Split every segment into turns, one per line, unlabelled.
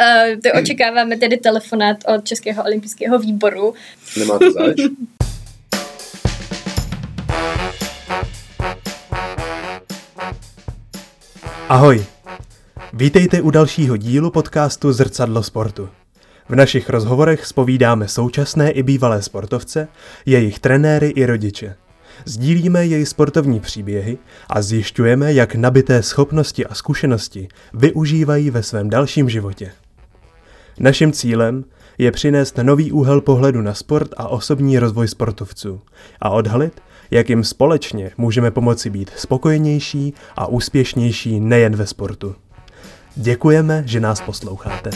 Uh, to očekáváme tedy telefonát od Českého olympijského výboru.
Nemáte zač?
Ahoj! Vítejte u dalšího dílu podcastu Zrcadlo sportu. V našich rozhovorech spovídáme současné i bývalé sportovce, jejich trenéry i rodiče. Sdílíme jejich sportovní příběhy a zjišťujeme, jak nabité schopnosti a zkušenosti využívají ve svém dalším životě. Naším cílem je přinést nový úhel pohledu na sport a osobní rozvoj sportovců a odhalit, jak jim společně můžeme pomoci být spokojenější a úspěšnější nejen ve sportu. Děkujeme, že nás posloucháte.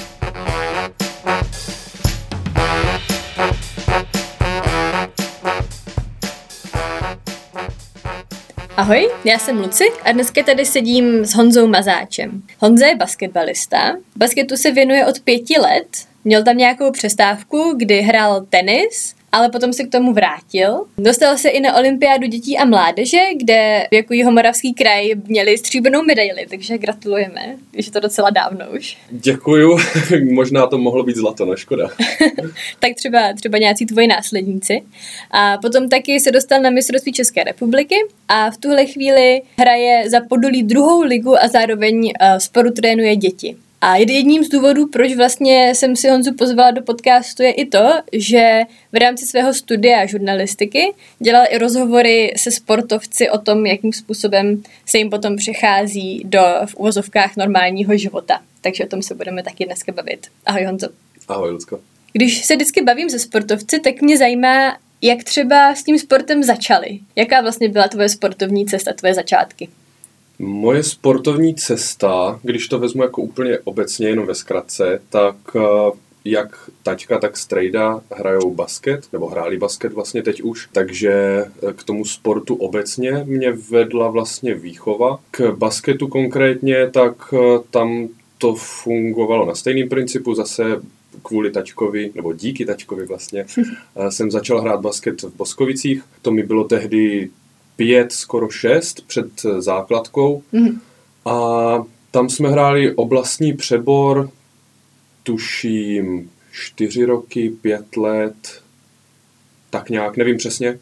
Ahoj, já jsem Luci a dneska tady sedím s Honzou Mazáčem. Honza je basketbalista. Basketu se věnuje od pěti let. Měl tam nějakou přestávku, kdy hrál tenis ale potom se k tomu vrátil. Dostal se i na olympiádu dětí a mládeže, kde jako Jihomoravský kraj měli stříbrnou medaili, takže gratulujeme, je to docela dávno už.
Děkuju, možná to mohlo být zlato, no škoda.
tak třeba, třeba nějací tvoji následníci. A potom taky se dostal na mistrovství České republiky a v tuhle chvíli hraje za Podolí druhou ligu a zároveň uh, sporu trénuje děti. A jedním z důvodů, proč vlastně jsem si Honzu pozvala do podcastu, je i to, že v rámci svého studia žurnalistiky dělal i rozhovory se sportovci o tom, jakým způsobem se jim potom přechází do v uvozovkách normálního života. Takže o tom se budeme taky dneska bavit. Ahoj Honzo.
Ahoj Lucko.
Když se vždycky bavím se sportovci, tak mě zajímá, jak třeba s tím sportem začali. Jaká vlastně byla tvoje sportovní cesta, tvoje začátky?
Moje sportovní cesta, když to vezmu jako úplně obecně, jenom ve zkratce, tak eh, jak taťka, tak strejda hrajou basket, nebo hráli basket vlastně teď už, takže eh, k tomu sportu obecně mě vedla vlastně výchova. K basketu konkrétně, tak eh, tam to fungovalo na stejným principu, zase kvůli taťkovi, nebo díky taťkovi vlastně, jsem začal hrát basket v Boskovicích. To mi bylo tehdy pět, skoro šest před základkou. Mm. A tam jsme hráli oblastní přebor, tuším čtyři roky, pět let, tak nějak, nevím přesně.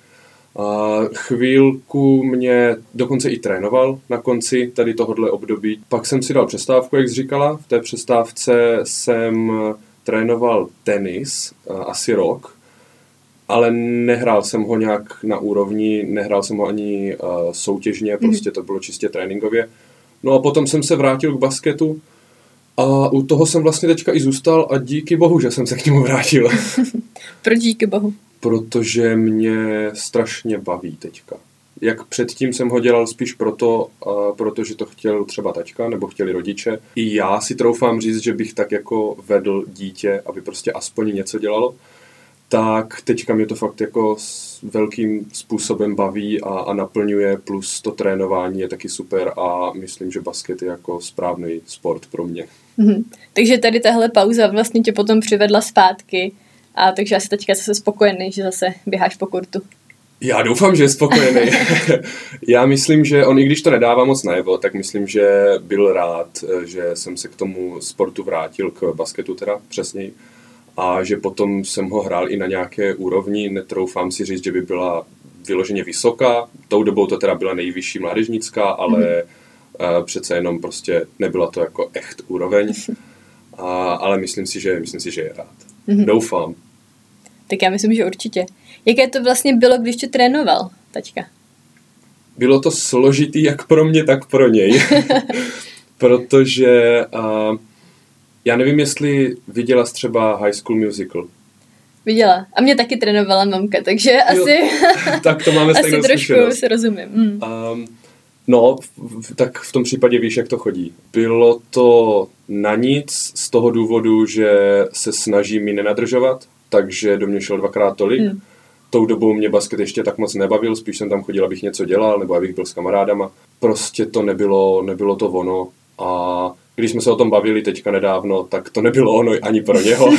A chvílku mě dokonce i trénoval na konci tady tohohle období. Pak jsem si dal přestávku, jak jsi říkala. V té přestávce jsem trénoval tenis asi rok ale nehrál jsem ho nějak na úrovni, nehrál jsem ho ani uh, soutěžně, mhm. prostě to bylo čistě tréninkově. No a potom jsem se vrátil k basketu a u toho jsem vlastně teďka i zůstal a díky bohu, že jsem se k němu vrátil.
Proč díky bohu?
Protože mě strašně baví teďka. Jak předtím jsem ho dělal spíš proto, uh, protože to chtěl třeba taťka nebo chtěli rodiče. I já si troufám říct, že bych tak jako vedl dítě, aby prostě aspoň něco dělalo tak teďka mě to fakt jako s velkým způsobem baví a, a naplňuje, plus to trénování je taky super a myslím, že basket je jako správný sport pro mě.
Mm-hmm. Takže tady tahle pauza vlastně tě potom přivedla zpátky a takže asi teďka jsi spokojený, že zase běháš po kurtu.
Já doufám, že je spokojený. Já myslím, že on, i když to nedává moc najevo, tak myslím, že byl rád, že jsem se k tomu sportu vrátil, k basketu teda přesněji a že potom jsem ho hrál i na nějaké úrovni, netroufám si říct, že by byla vyloženě vysoká, tou dobou to teda byla nejvyšší mládežnická, ale mm. uh, přece jenom prostě nebyla to jako echt úroveň, a, ale myslím si, že, myslím si, že je rád. Mm. Doufám.
Tak já myslím, že určitě. Jaké to vlastně bylo, když tě trénoval, taťka?
Bylo to složitý jak pro mě, tak pro něj. Protože uh, já nevím, jestli viděla třeba High School Musical.
Viděla. A mě taky trénovala mamka, takže jo, asi...
tak to máme stejnou
Asi trošku se rozumím. Mm. Um,
no, tak v tom případě víš, jak to chodí. Bylo to na nic z toho důvodu, že se snaží mi nenadržovat, takže do mě šel dvakrát tolik. Mm. Tou dobou mě basket ještě tak moc nebavil, spíš jsem tam chodil, abych něco dělal, nebo abych byl s kamarádama. Prostě to nebylo, nebylo to ono. A když jsme se o tom bavili teďka nedávno, tak to nebylo ono ani pro něho.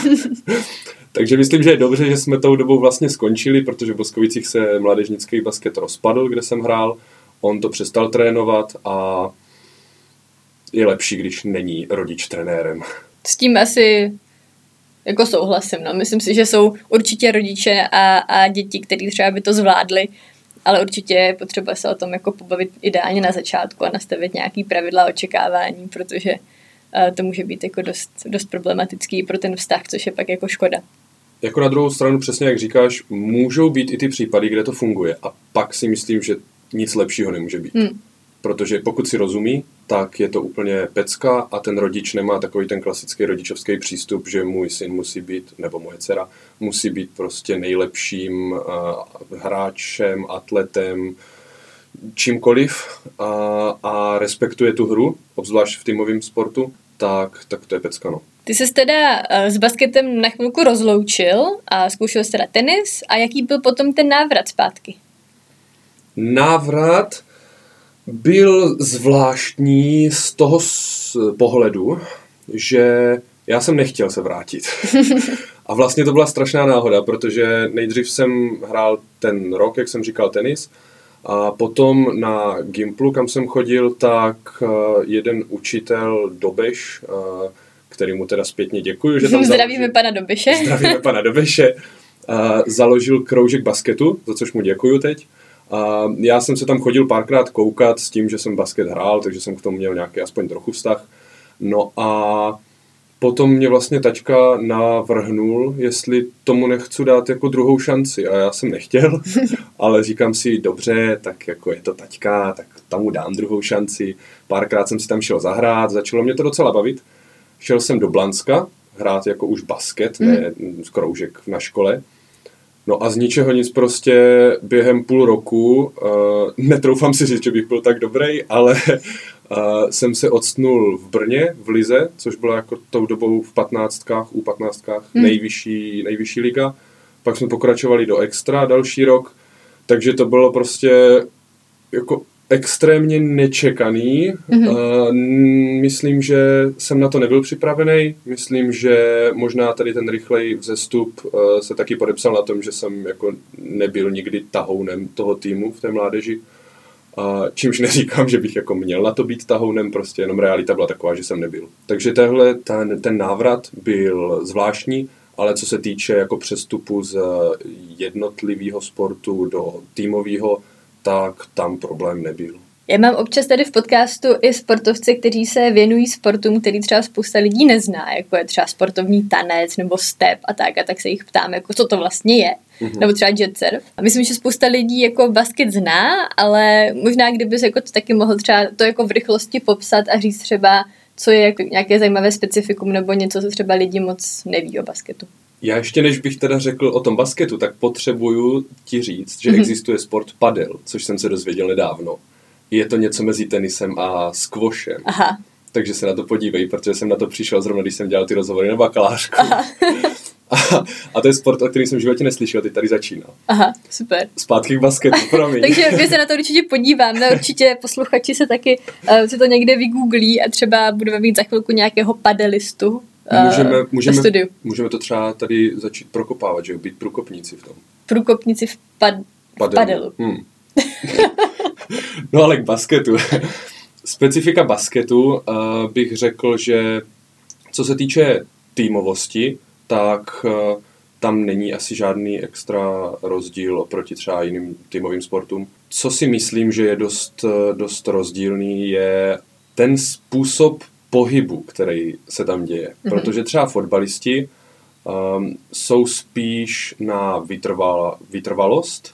Takže myslím, že je dobře, že jsme tou dobou vlastně skončili, protože v Boskovicích se mládežnický basket rozpadl, kde jsem hrál. On to přestal trénovat a je lepší, když není rodič trenérem.
S tím asi jako souhlasím. No. Myslím si, že jsou určitě rodiče a, a děti, kteří třeba by to zvládli, ale určitě je potřeba se o tom jako pobavit ideálně na začátku a nastavit nějaký pravidla očekávání, protože uh, to může být jako dost, dost problematický pro ten vztah, což je pak jako škoda.
Jako na druhou stranu, přesně jak říkáš, můžou být i ty případy, kde to funguje. A pak si myslím, že nic lepšího nemůže být. Hmm. Protože pokud si rozumí, tak je to úplně pecka a ten rodič nemá takový ten klasický rodičovský přístup, že můj syn musí být, nebo moje dcera, musí být prostě nejlepším uh, hráčem, atletem, čímkoliv a, a respektuje tu hru, obzvlášť v týmovém sportu, tak, tak to je pecka, no.
Ty jsi teda s basketem na chvilku rozloučil a zkoušel jsi teda tenis a jaký byl potom ten návrat zpátky?
Návrat byl zvláštní z toho pohledu, že já jsem nechtěl se vrátit. A vlastně to byla strašná náhoda, protože nejdřív jsem hrál ten rok, jak jsem říkal, tenis, a potom na Gimplu, kam jsem chodil, tak eh, jeden učitel Dobeš, eh, který mu teda zpětně děkuji, že tam
Zdravíme založil, pana Dobeše.
Zdravíme pana Dobeše. založil kroužek basketu, za což mu děkuji teď. A já jsem se tam chodil párkrát koukat s tím, že jsem basket hrál, takže jsem k tomu měl nějaký aspoň trochu vztah. No a potom mě vlastně taťka navrhnul, jestli tomu nechci dát jako druhou šanci. A já jsem nechtěl, ale říkám si, dobře, tak jako je to taťka, tak tam dám druhou šanci. Párkrát jsem si tam šel zahrát, začalo mě to docela bavit. Šel jsem do Blanska hrát jako už basket, ne mm. kroužek na škole. No a z ničeho nic prostě během půl roku, uh, netroufám si říct, že bych byl tak dobrý, ale uh, jsem se odstnul v Brně, v Lize, což byla jako tou dobou v patnáctkách, u patnáctkách hmm. nejvyšší, nejvyšší liga. Pak jsme pokračovali do extra další rok, takže to bylo prostě jako extrémně nečekaný. Mm-hmm. Uh, myslím, že jsem na to nebyl připravený. Myslím, že možná tady ten rychlej vzestup uh, se taky podepsal na tom, že jsem jako nebyl nikdy tahounem toho týmu v té mládeži. Uh, čímž neříkám, že bych jako měl na to být tahounem, prostě jenom realita byla taková, že jsem nebyl. Takže tehle, ten, ten návrat byl zvláštní, ale co se týče jako přestupu z jednotlivého sportu do týmového, tak tam problém nebyl.
Já mám občas tady v podcastu i sportovce, kteří se věnují sportům, který třeba spousta lidí nezná, jako je třeba sportovní tanec nebo step a tak, a tak se jich ptám, jako co to vlastně je, mm-hmm. nebo třeba jet surf. A myslím, že spousta lidí jako basket zná, ale možná kdybys jako to taky mohl třeba to jako v rychlosti popsat a říct třeba, co je jako nějaké zajímavé specifikum nebo něco, co třeba lidi moc neví o basketu.
Já ještě než bych teda řekl o tom basketu, tak potřebuju ti říct, že mm-hmm. existuje sport padel, což jsem se dozvěděl nedávno. Je to něco mezi tenisem a squashem.
Aha.
Takže se na to podívej, protože jsem na to přišel zrovna, když jsem dělal ty rozhovory na bakalářku. Aha. A, a to je sport, o kterém jsem v životě neslyšel, ty tady začíná.
Aha, super.
Zpátky k basketu, promiň.
Takže my se na to určitě podíváme, určitě posluchači se taky uh, si to někde vygooglí a třeba budeme mít za chvilku nějakého padelistu,
Můžeme, můžeme, studiu. můžeme to třeba tady začít prokopávat, že být průkopníci v tom.
Průkopníci v, pad, padelu. v padelu.
Hmm. no ale k basketu. Specifika basketu uh, bych řekl, že co se týče týmovosti, tak uh, tam není asi žádný extra rozdíl oproti třeba jiným týmovým sportům. Co si myslím, že je dost, eh, dost rozdílný, je ten způsob pohybu, který se tam děje. Mm-hmm. Protože třeba fotbalisti um, jsou spíš na vytrval, vytrvalost,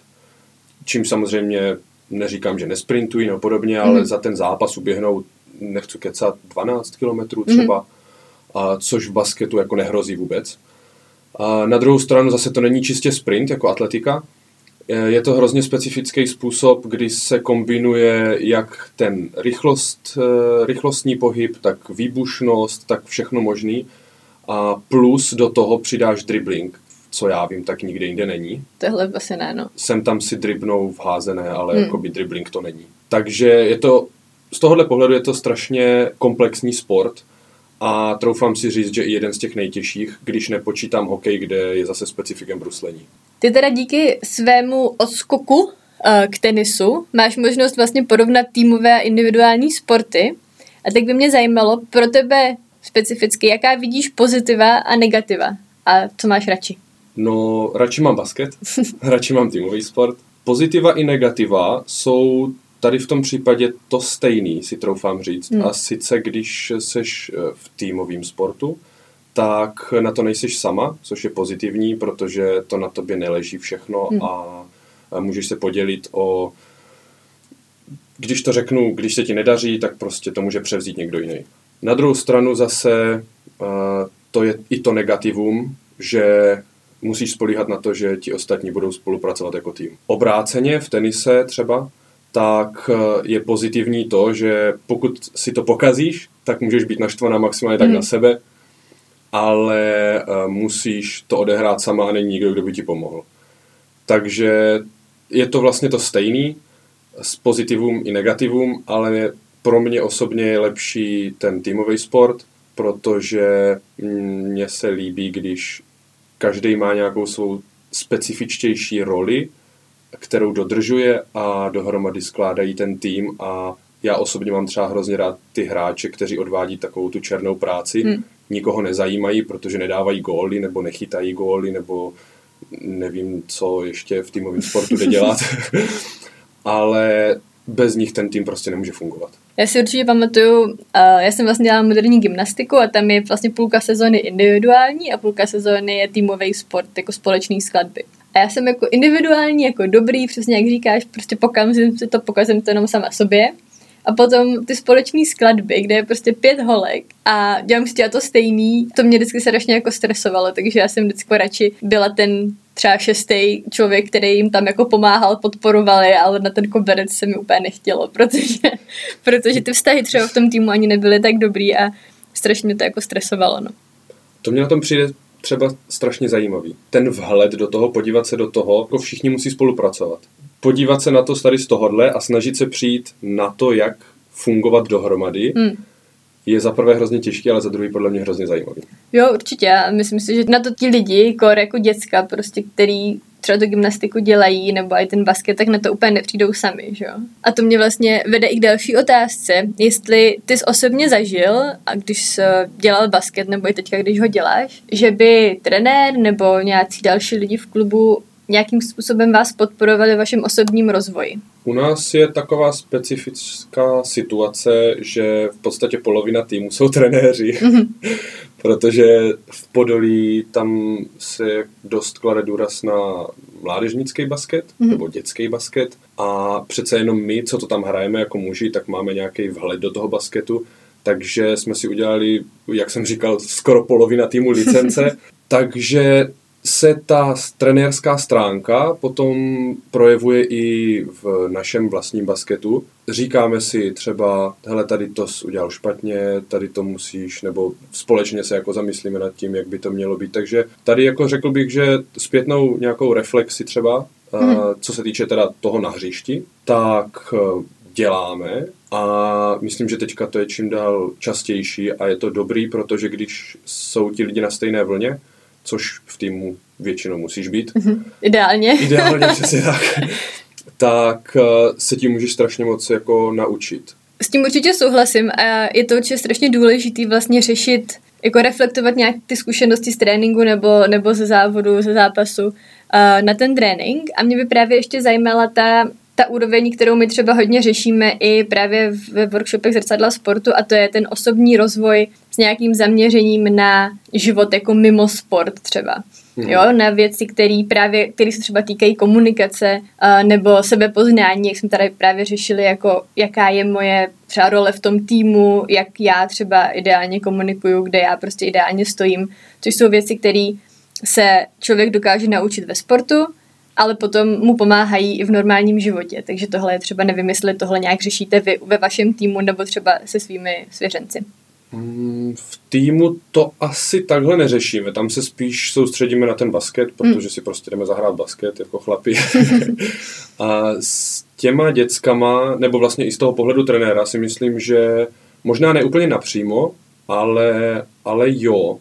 čím samozřejmě neříkám, že nesprintují nebo podobně, ale mhm. za ten zápas uběhnou, nechci kecat, 12 kilometrů mhm. třeba, mm-hmm. a, což v basketu jako nehrozí vůbec. A na druhou stranu zase to není čistě sprint jako atletika, je to hrozně specifický způsob, kdy se kombinuje jak ten rychlost, eh, rychlostní pohyb, tak výbušnost, tak všechno možný. A plus do toho přidáš dribbling, co já vím, tak nikde jinde není.
Tohle asi ne, no.
Jsem tam si dribnou v házené, ale hmm. jakoby dribbling to není. Takže je to, z tohohle pohledu je to strašně komplexní sport a troufám si říct, že i jeden z těch nejtěžších, když nepočítám hokej, kde je zase specifikem bruslení.
Ty teda díky svému odskoku eh, k tenisu máš možnost vlastně porovnat týmové a individuální sporty. A tak by mě zajímalo, pro tebe specificky, jaká vidíš pozitiva a negativa a co máš radši?
No, radši mám basket, radši mám týmový sport. Pozitiva i negativa jsou tady v tom případě to stejný, si troufám říct. Hmm. A sice, když seš eh, v týmovém sportu, tak na to nejseš sama, což je pozitivní, protože to na tobě neleží všechno hmm. a můžeš se podělit o když to řeknu, když se ti nedaří, tak prostě to může převzít někdo jiný. Na druhou stranu zase uh, to je i to negativum, že musíš spolíhat na to, že ti ostatní budou spolupracovat jako tým. Obráceně v tenise třeba, tak uh, je pozitivní to, že pokud si to pokazíš, tak můžeš být naštvaná maximálně tak mm. na sebe, ale uh, musíš to odehrát sama a není nikdo, kdo by ti pomohl. Takže je to vlastně to stejný, s pozitivum i negativum, ale pro mě osobně je lepší ten týmový sport, protože mně se líbí, když každý má nějakou svou specifičtější roli, kterou dodržuje a dohromady skládají ten tým a já osobně mám třeba hrozně rád ty hráče, kteří odvádí takovou tu černou práci. Hmm. Nikoho nezajímají, protože nedávají góly nebo nechytají góly nebo nevím, co ještě v týmovém sportu jde dělat. ale bez nich ten tým prostě nemůže fungovat.
Já si určitě pamatuju, já jsem vlastně dělala moderní gymnastiku a tam je vlastně půlka sezóny individuální a půlka sezóny je týmový sport, jako společný skladby. A já jsem jako individuální, jako dobrý, přesně jak říkáš, prostě pokazím si to, pokazím to jenom sama sobě. A potom ty společné skladby, kde je prostě pět holek a dělám si to stejný, to mě vždycky strašně jako stresovalo, takže já jsem vždycky radši byla ten třeba šestý člověk, který jim tam jako pomáhal, podporovali, ale na ten koberec se mi úplně nechtělo, protože, protože ty vztahy třeba v tom týmu ani nebyly tak dobrý a strašně mě to jako stresovalo. No.
To mě na tom přijde třeba strašně zajímavý. Ten vhled do toho, podívat se do toho, jako všichni musí spolupracovat. Podívat se na to tady z tohohle a snažit se přijít na to, jak fungovat dohromady. Hmm je za prvé hrozně těžký, ale za druhý podle mě hrozně zajímavý.
Jo, určitě. Myslím si, že na to ti lidi, kor jako děcka, prostě, který třeba tu gymnastiku dělají, nebo i ten basket, tak na to úplně nepřijdou sami, že? A to mě vlastně vede i k další otázce, jestli ty jsi osobně zažil, a když jsi dělal basket, nebo i teďka, když ho děláš, že by trenér nebo nějací další lidi v klubu nějakým způsobem vás podporovali v vašem osobním rozvoji?
U nás je taková specifická situace, že v podstatě polovina týmu jsou trenéři, mm-hmm. protože v Podolí tam se dost klade důraz na mládežnický basket mm-hmm. nebo dětský basket. A přece jenom my, co to tam hrajeme jako muži, tak máme nějaký vhled do toho basketu, takže jsme si udělali, jak jsem říkal, skoro polovina týmu licence, takže se ta trenérská stránka potom projevuje i v našem vlastním basketu. Říkáme si třeba, hele, tady to jsi udělal špatně, tady to musíš, nebo společně se jako zamyslíme nad tím, jak by to mělo být. Takže tady jako řekl bych, že zpětnou nějakou reflexi třeba, hmm. co se týče teda toho na hřišti, tak e, děláme a myslím, že teďka to je čím dál častější a je to dobrý, protože když jsou ti lidi na stejné vlně, což v týmu většinou musíš být. Mm-hmm.
Ideálně.
Ideálně, přesně tak. tak eh, se tím můžeš strašně moc jako naučit.
S tím určitě souhlasím a je to určitě strašně důležité vlastně řešit, jako reflektovat nějak ty zkušenosti z tréninku nebo, nebo ze závodu, ze zápasu uh, na ten trénink. A mě by právě ještě zajímala ta ta úroveň, kterou my třeba hodně řešíme i právě ve workshopech zrcadla sportu a to je ten osobní rozvoj s nějakým zaměřením na život jako mimo sport třeba. Hmm. Jo, na věci, které právě, které se třeba týkají komunikace uh, nebo sebepoznání, jak jsme tady právě řešili, jako jaká je moje třeba role v tom týmu, jak já třeba ideálně komunikuju, kde já prostě ideálně stojím, což jsou věci, které se člověk dokáže naučit ve sportu, ale potom mu pomáhají i v normálním životě. Takže tohle je třeba jestli tohle nějak řešíte vy ve vašem týmu nebo třeba se svými svěřenci.
Mm, v týmu to asi takhle neřešíme. Tam se spíš soustředíme na ten basket, hmm. protože si prostě jdeme zahrát basket jako chlapi. a s těma dětskama, nebo vlastně i z toho pohledu trenéra si myslím, že možná ne úplně napřímo, ale, ale jo,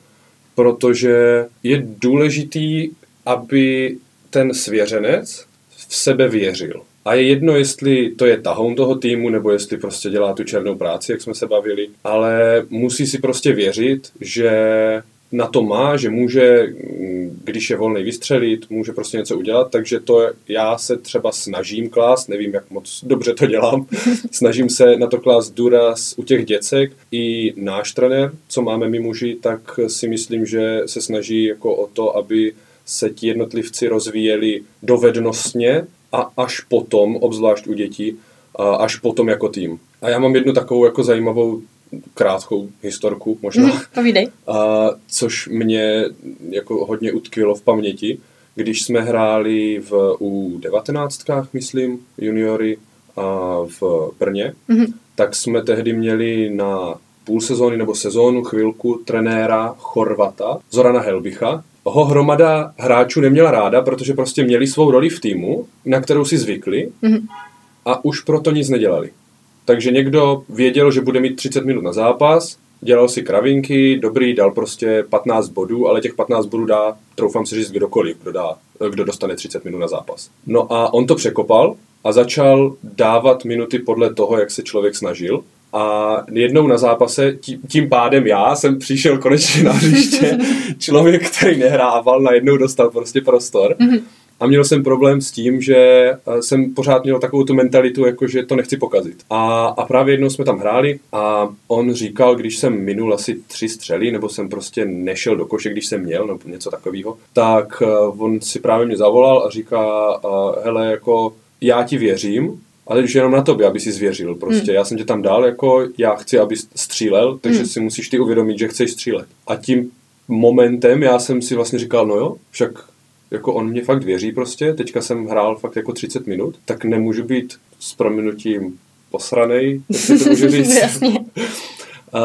protože je důležitý, aby ten svěřenec v sebe věřil. A je jedno, jestli to je tahoun toho týmu, nebo jestli prostě dělá tu černou práci, jak jsme se bavili, ale musí si prostě věřit, že na to má, že může, když je volný vystřelit, může prostě něco udělat, takže to já se třeba snažím klást, nevím, jak moc dobře to dělám, snažím se na to klást důraz u těch děcek. I náš trenér, co máme my muži, tak si myslím, že se snaží jako o to, aby se ti jednotlivci rozvíjeli dovednostně a až potom, obzvlášť u dětí, až potom jako tým. A já mám jednu takovou jako zajímavou krátkou historku možná, mm,
povídej.
A, což mě jako hodně utkvělo v paměti, když jsme hráli v U19, myslím, juniory a v Brně, mm-hmm. tak jsme tehdy měli na půl sezóny nebo sezónu chvilku trenéra Chorvata, Zorana Helbicha. Ho hromada hráčů neměla ráda, protože prostě měli svou roli v týmu, na kterou si zvykli mm-hmm. a už proto nic nedělali. Takže někdo věděl, že bude mít 30 minut na zápas, dělal si kravinky, dobrý, dal prostě 15 bodů, ale těch 15 bodů dá, troufám si říct, kdokoliv, kdo, dá, kdo dostane 30 minut na zápas. No a on to překopal a začal dávat minuty podle toho, jak se člověk snažil. A jednou na zápase, tím pádem já jsem přišel konečně na hřiště, člověk, který nehrával, najednou dostal prostě prostor. Mm-hmm. A měl jsem problém s tím, že eh, jsem pořád měl takovou tu mentalitu, jako že to nechci pokazit. A, a právě jednou jsme tam hráli a on říkal, když jsem minul asi tři střely, nebo jsem prostě nešel do koše, když jsem měl, nebo něco takového, tak eh, on si právě mě zavolal a říká, eh, hele, jako já ti věřím, ale už jenom na tobě, aby si zvěřil prostě. Hmm. Já jsem tě tam dal, jako já chci, aby střílel, takže hmm. si musíš ty uvědomit, že chceš střílet. A tím momentem já jsem si vlastně říkal, no jo, však jako on mě fakt věří prostě, teďka jsem hrál fakt jako 30 minut, tak nemůžu být s prominutím posranej, to můžu říct. a,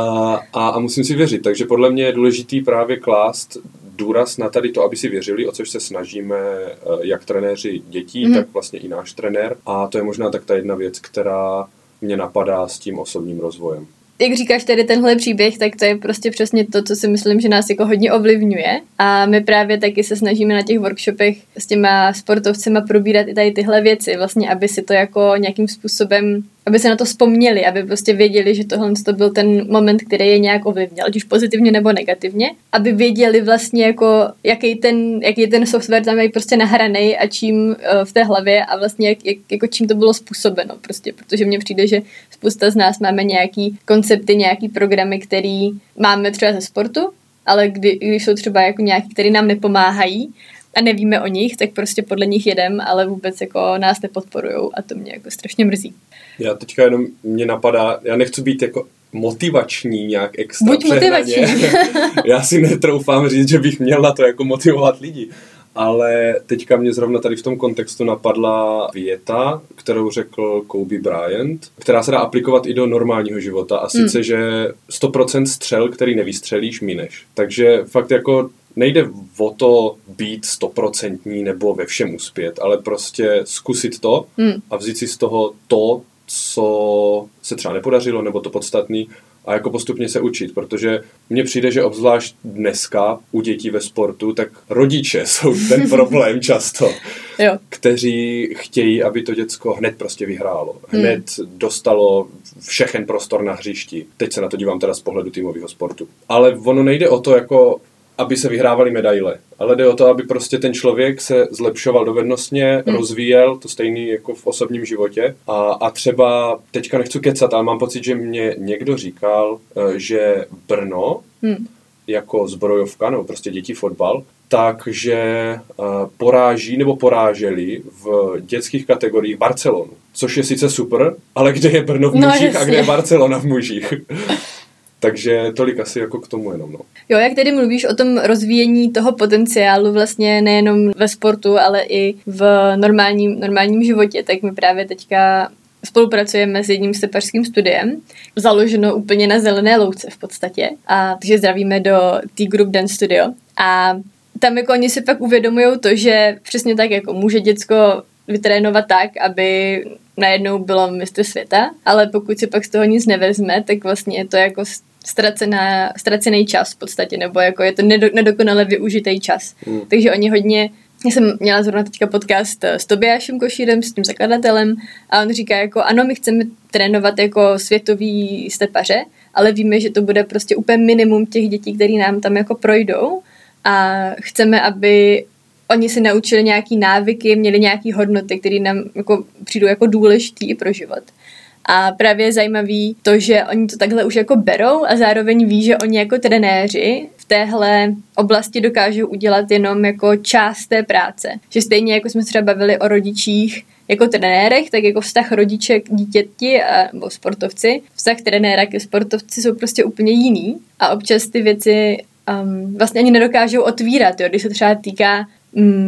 a, a musím si věřit, takže podle mě je důležitý právě klást důraz na tady to, aby si věřili, o což se snažíme eh, jak trenéři dětí, mm. tak vlastně i náš trenér. A to je možná tak ta jedna věc, která mě napadá s tím osobním rozvojem
jak říkáš tady tenhle příběh, tak to je prostě přesně to, co si myslím, že nás jako hodně ovlivňuje. A my právě taky se snažíme na těch workshopech s těma sportovcema probírat i tady tyhle věci, vlastně, aby si to jako nějakým způsobem aby se na to vzpomněli, aby prostě věděli, že tohle to byl ten moment, který je nějak ovlivnil, ať už pozitivně nebo negativně, aby věděli vlastně jako, jaký ten, jaký ten software tam je prostě nahraný a čím uh, v té hlavě a vlastně jak, jak, jako čím to bylo způsobeno prostě, protože mně přijde, že spousta z nás máme nějaký koncepty, nějaký programy, který máme třeba ze sportu, ale kdy, když jsou třeba jako nějaký, které nám nepomáhají, a nevíme o nich, tak prostě podle nich jedem, ale vůbec jako nás nepodporujou a to mě jako strašně mrzí.
Já teďka jenom mě napadá, já nechci být jako motivační nějak extra
Buď motivační.
já si netroufám říct, že bych měl na to jako motivovat lidi. Ale teďka mě zrovna tady v tom kontextu napadla věta, kterou řekl Kobe Bryant, která se dá aplikovat i do normálního života a sice, hmm. že 100% střel, který nevystřelíš, mineš. Takže fakt jako nejde o to být stoprocentní nebo ve všem uspět, ale prostě zkusit to hmm. a vzít si z toho to, co se třeba nepodařilo, nebo to podstatný, a jako postupně se učit, protože mně přijde, že obzvlášť dneska u dětí ve sportu, tak rodiče jsou ten problém často, jo. kteří chtějí, aby to děcko hned prostě vyhrálo, hned hmm. dostalo všechen prostor na hřišti. Teď se na to dívám teda z pohledu týmového sportu. Ale ono nejde o to jako aby se vyhrávaly medaile, ale jde o to, aby prostě ten člověk se zlepšoval dovednostně, hmm. rozvíjel, to stejný jako v osobním životě. A, a třeba, teďka nechci kecat, ale mám pocit, že mě někdo říkal, eh, že Brno hmm. jako zbrojovka, nebo prostě děti fotbal, takže eh, poráží nebo poráželi v dětských kategoriích Barcelonu. Což je sice super, ale kde je Brno v no, mužích no, a kde je Barcelona v mužích? Takže tolik asi jako k tomu jenom. No.
Jo, jak tedy mluvíš o tom rozvíjení toho potenciálu vlastně nejenom ve sportu, ale i v normálním, normálním životě, tak my právě teďka spolupracujeme s jedním stepařským studiem, založeno úplně na zelené louce v podstatě. A takže zdravíme do T-Group Dance Studio. A tam jako oni si pak uvědomují to, že přesně tak jako může děcko vytrénovat tak, aby najednou bylo mistr světa, ale pokud si pak z toho nic nevezme, tak vlastně je to jako ztracená, ztracený čas v podstatě, nebo jako je to nedo, nedokonale využitý čas. Mm. Takže oni hodně já jsem měla zrovna teďka podcast s Tobiášem Košírem, s tím zakladatelem a on říká jako ano, my chceme trénovat jako světový stepaře, ale víme, že to bude prostě úplně minimum těch dětí, které nám tam jako projdou a chceme, aby oni si naučili nějaký návyky, měli nějaký hodnoty, které nám jako přijdou jako důležitý pro život. A právě je zajímavý to, že oni to takhle už jako berou a zároveň ví, že oni jako trenéři v téhle oblasti dokážou udělat jenom jako část té práce. Že stejně jako jsme se třeba bavili o rodičích jako trenérech, tak jako vztah rodiče k dítěti a, nebo sportovci, vztah trenéra ke sportovci jsou prostě úplně jiný a občas ty věci um, vlastně ani nedokážou otvírat, jo, když se třeba týká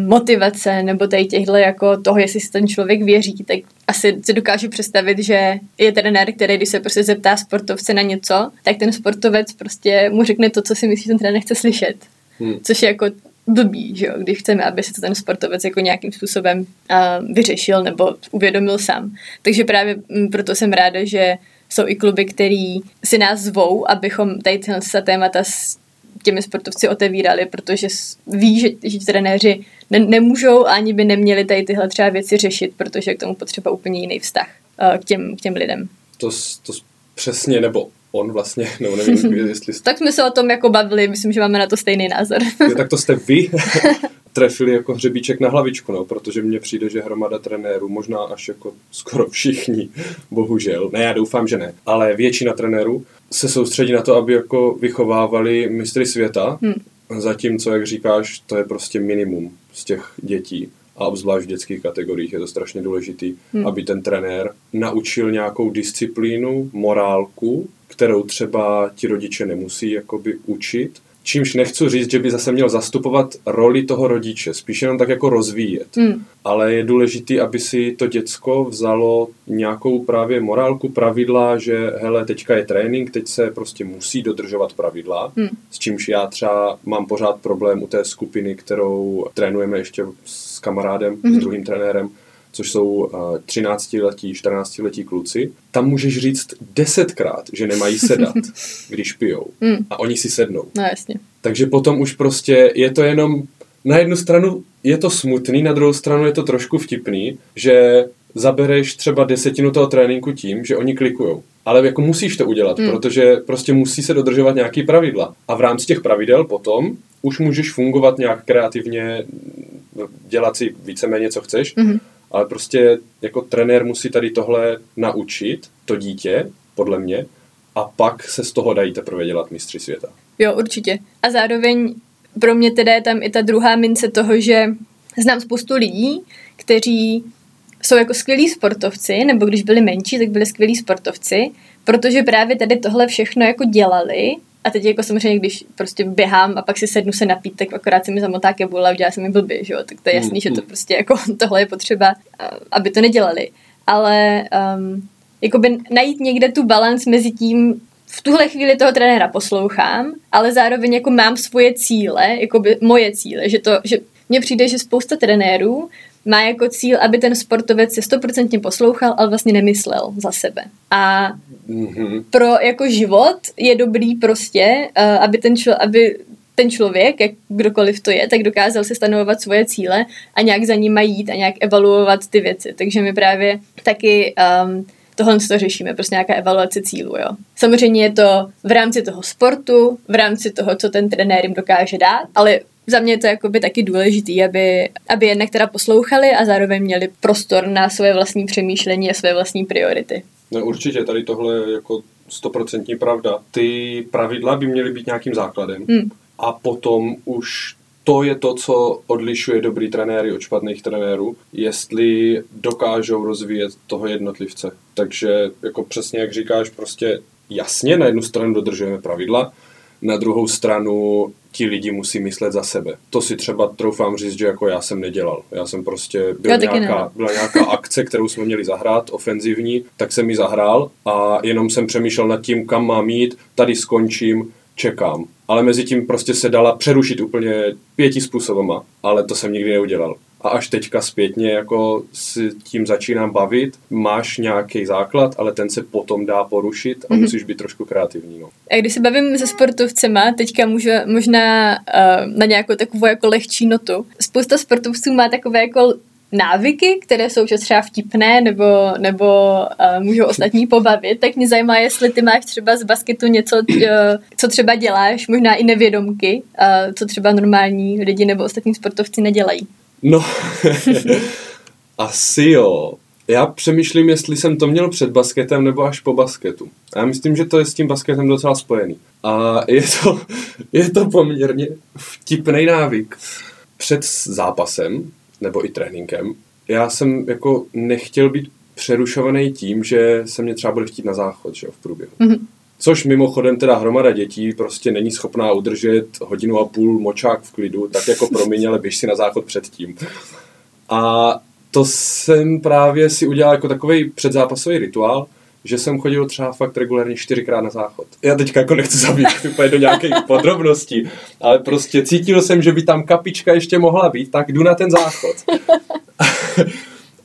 motivace nebo tady těchto jako toho, jestli si ten člověk věří, tak asi si dokážu představit, že je trenér, který když se prostě zeptá sportovce na něco, tak ten sportovec prostě mu řekne to, co si myslí, že ten trenér chce slyšet. Hmm. Což je jako blbý, že jo, když chceme, aby se to ten sportovec jako nějakým způsobem uh, vyřešil nebo uvědomil sám. Takže právě proto jsem ráda, že jsou i kluby, který si nás zvou, abychom tady tyhle témata s těmi sportovci otevírali, protože ví, že, že trenéři ne, nemůžou ani by neměli tady tyhle třeba věci řešit, protože je k tomu potřeba úplně jiný vztah uh, k, těm, k těm lidem.
To, to přesně, nebo on vlastně, nebo nevím, jestli...
tak jsme se o tom jako bavili, myslím, že máme na to stejný názor.
je, tak to jste vy trefili jako hřebíček na hlavičku, no, protože mně přijde, že hromada trenérů, možná až jako skoro všichni, bohužel, ne, já doufám, že ne, ale většina trenérů se soustředí na to, aby jako vychovávali mistry světa, hmm. zatímco, jak říkáš, to je prostě minimum z těch dětí a obzvlášť v dětských kategoriích je to strašně důležitý, hmm. aby ten trenér naučil nějakou disciplínu, morálku, kterou třeba ti rodiče nemusí jakoby učit, Čímž nechci říct, že by zase měl zastupovat roli toho rodiče, spíš jenom tak jako rozvíjet. Hmm. Ale je důležitý, aby si to děcko vzalo nějakou právě morálku, pravidla, že hele, teďka je trénink, teď se prostě musí dodržovat pravidla, hmm. s čímž já třeba mám pořád problém u té skupiny, kterou trénujeme ještě s kamarádem, hmm. s druhým trenérem, což jsou 13-letí, 14-letí kluci, tam můžeš říct desetkrát, že nemají sedat, když pijou. Mm. A oni si sednou.
No jasně.
Takže potom už prostě je to jenom, na jednu stranu je to smutný, na druhou stranu je to trošku vtipný, že zabereš třeba desetinu toho tréninku tím, že oni klikujou. Ale jako musíš to udělat, mm. protože prostě musí se dodržovat nějaký pravidla. A v rámci těch pravidel potom už můžeš fungovat nějak kreativně, dělat si víceméně, co chceš. Mm ale prostě jako trenér musí tady tohle naučit, to dítě, podle mě, a pak se z toho dají teprve dělat mistři světa.
Jo, určitě. A zároveň pro mě teda je tam i ta druhá mince toho, že znám spoustu lidí, kteří jsou jako skvělí sportovci, nebo když byli menší, tak byli skvělí sportovci, protože právě tady tohle všechno jako dělali a teď jako samozřejmě, když prostě běhám a pak si sednu se napít, tak akorát se mi zamotá kebula a udělá se mi blbý, že jo? Tak to je jasný, mm, že to mm. prostě jako tohle je potřeba, aby to nedělali. Ale um, jakoby najít někde tu balans mezi tím, v tuhle chvíli toho trenéra poslouchám, ale zároveň jako mám svoje cíle, jako by moje cíle, že to, že mně přijde, že spousta trenérů má jako cíl, aby ten sportovec se stoprocentně poslouchal, ale vlastně nemyslel za sebe. A mm-hmm. pro jako život je dobrý prostě, uh, aby ten, člo, aby ten člověk, jak kdokoliv to je, tak dokázal si stanovovat svoje cíle a nějak za nimi jít a nějak evaluovat ty věci. Takže my právě taky um, tohle to řešíme, prostě nějaká evaluace cílů, jo. Samozřejmě je to v rámci toho sportu, v rámci toho, co ten trenér jim dokáže dát, ale za mě je to jakoby taky důležitý, aby, aby jednak teda poslouchali a zároveň měli prostor na svoje vlastní přemýšlení a své vlastní priority.
No určitě, tady tohle je jako stoprocentní pravda. Ty pravidla by měly být nějakým základem hmm. a potom už to je to, co odlišuje dobrý trenéry od špatných trenérů, jestli dokážou rozvíjet toho jednotlivce. Takže jako přesně jak říkáš, prostě jasně, na jednu stranu dodržujeme pravidla, na druhou stranu ti lidi musí myslet za sebe. To si třeba troufám říct, že jako já jsem nedělal. Já jsem prostě, byl nějaká, byla nějaká akce, kterou jsme měli zahrát, ofenzivní, tak jsem ji zahrál a jenom jsem přemýšlel nad tím, kam mám jít, tady skončím, čekám. Ale mezi tím prostě se dala přerušit úplně pěti způsobama, ale to jsem nikdy neudělal. A až teďka zpětně jako si tím začínám bavit. Máš nějaký základ, ale ten se potom dá porušit a mm-hmm. musíš být trošku kreativní. No.
A když se bavím se sportovcema, teďka můžu možná uh, na nějakou takovou jako lehčí notu. Spousta sportovců má takové jako návyky, které jsou třeba vtipné nebo, nebo uh, můžou ostatní pobavit, tak mě zajímá, jestli ty máš třeba z basketu něco, uh, co třeba děláš, možná i nevědomky, uh, co třeba normální lidi nebo ostatní sportovci nedělají.
No, asi jo. Já přemýšlím, jestli jsem to měl před basketem nebo až po basketu. Já myslím, že to je s tím basketem docela spojený. A je to, je to poměrně vtipný návyk. Před zápasem, nebo i tréninkem, já jsem jako nechtěl být přerušovaný tím, že se mě třeba bude chtít na záchod že jo, v průběhu. Mm-hmm. Což mimochodem teda hromada dětí prostě není schopná udržet hodinu a půl močák v klidu, tak jako promiň, ale běž si na záchod předtím. A to jsem právě si udělal jako takový předzápasový rituál, že jsem chodil třeba fakt regulárně čtyřikrát na záchod. Já teďka jako nechci zabít úplně do nějakých podrobností, ale prostě cítil jsem, že by tam kapička ještě mohla být, tak jdu na ten záchod.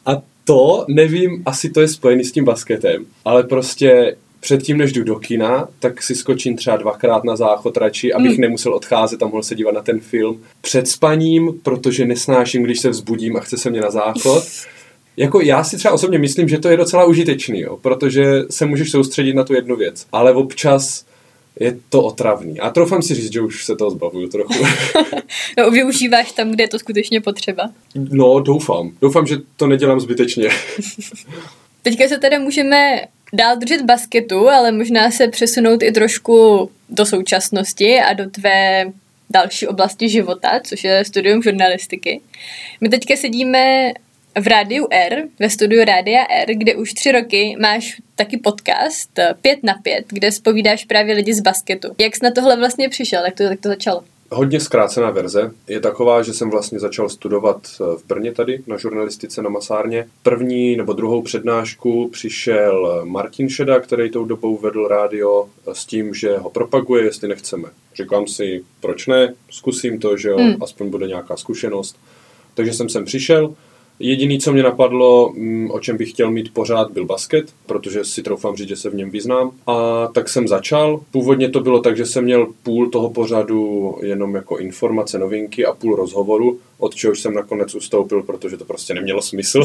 A to, nevím, asi to je spojený s tím basketem, ale prostě předtím, než jdu do kina, tak si skočím třeba dvakrát na záchod radši, abych mm. nemusel odcházet a mohl se dívat na ten film. Před spaním, protože nesnáším, když se vzbudím a chce se mě na záchod. Jako já si třeba osobně myslím, že to je docela užitečný, jo, protože se můžeš soustředit na tu jednu věc. Ale občas je to otravný. A troufám si říct, že už se toho zbavuju trochu.
no, využíváš tam, kde je to skutečně potřeba?
No, doufám. Doufám, že to nedělám zbytečně.
Teďka se teda můžeme dál držet basketu, ale možná se přesunout i trošku do současnosti a do tvé další oblasti života, což je studium žurnalistiky. My teďka sedíme v Rádiu R, ve studiu Rádia R, kde už tři roky máš taky podcast pět na pět, kde spovídáš právě lidi z basketu. Jak jsi na tohle vlastně přišel? Jak to, jak to začalo?
Hodně zkrácená verze je taková, že jsem vlastně začal studovat eh, v Brně tady na žurnalistice na Masárně. První nebo druhou přednášku přišel Martin Šeda, který tou dobou vedl rádio eh, s tím, že ho propaguje, jestli nechceme. Říkám si, proč ne, zkusím to, že jo, hmm. aspoň bude nějaká zkušenost. Takže jsem sem přišel, Jediný, co mě napadlo, mm, o čem bych chtěl mít pořád, byl basket, protože si troufám říct, že se v něm vyznám. A tak jsem začal. Původně to bylo tak, že jsem měl půl toho pořadu jenom jako informace, novinky a půl rozhovoru, od čehož jsem nakonec ustoupil, protože to prostě nemělo smysl.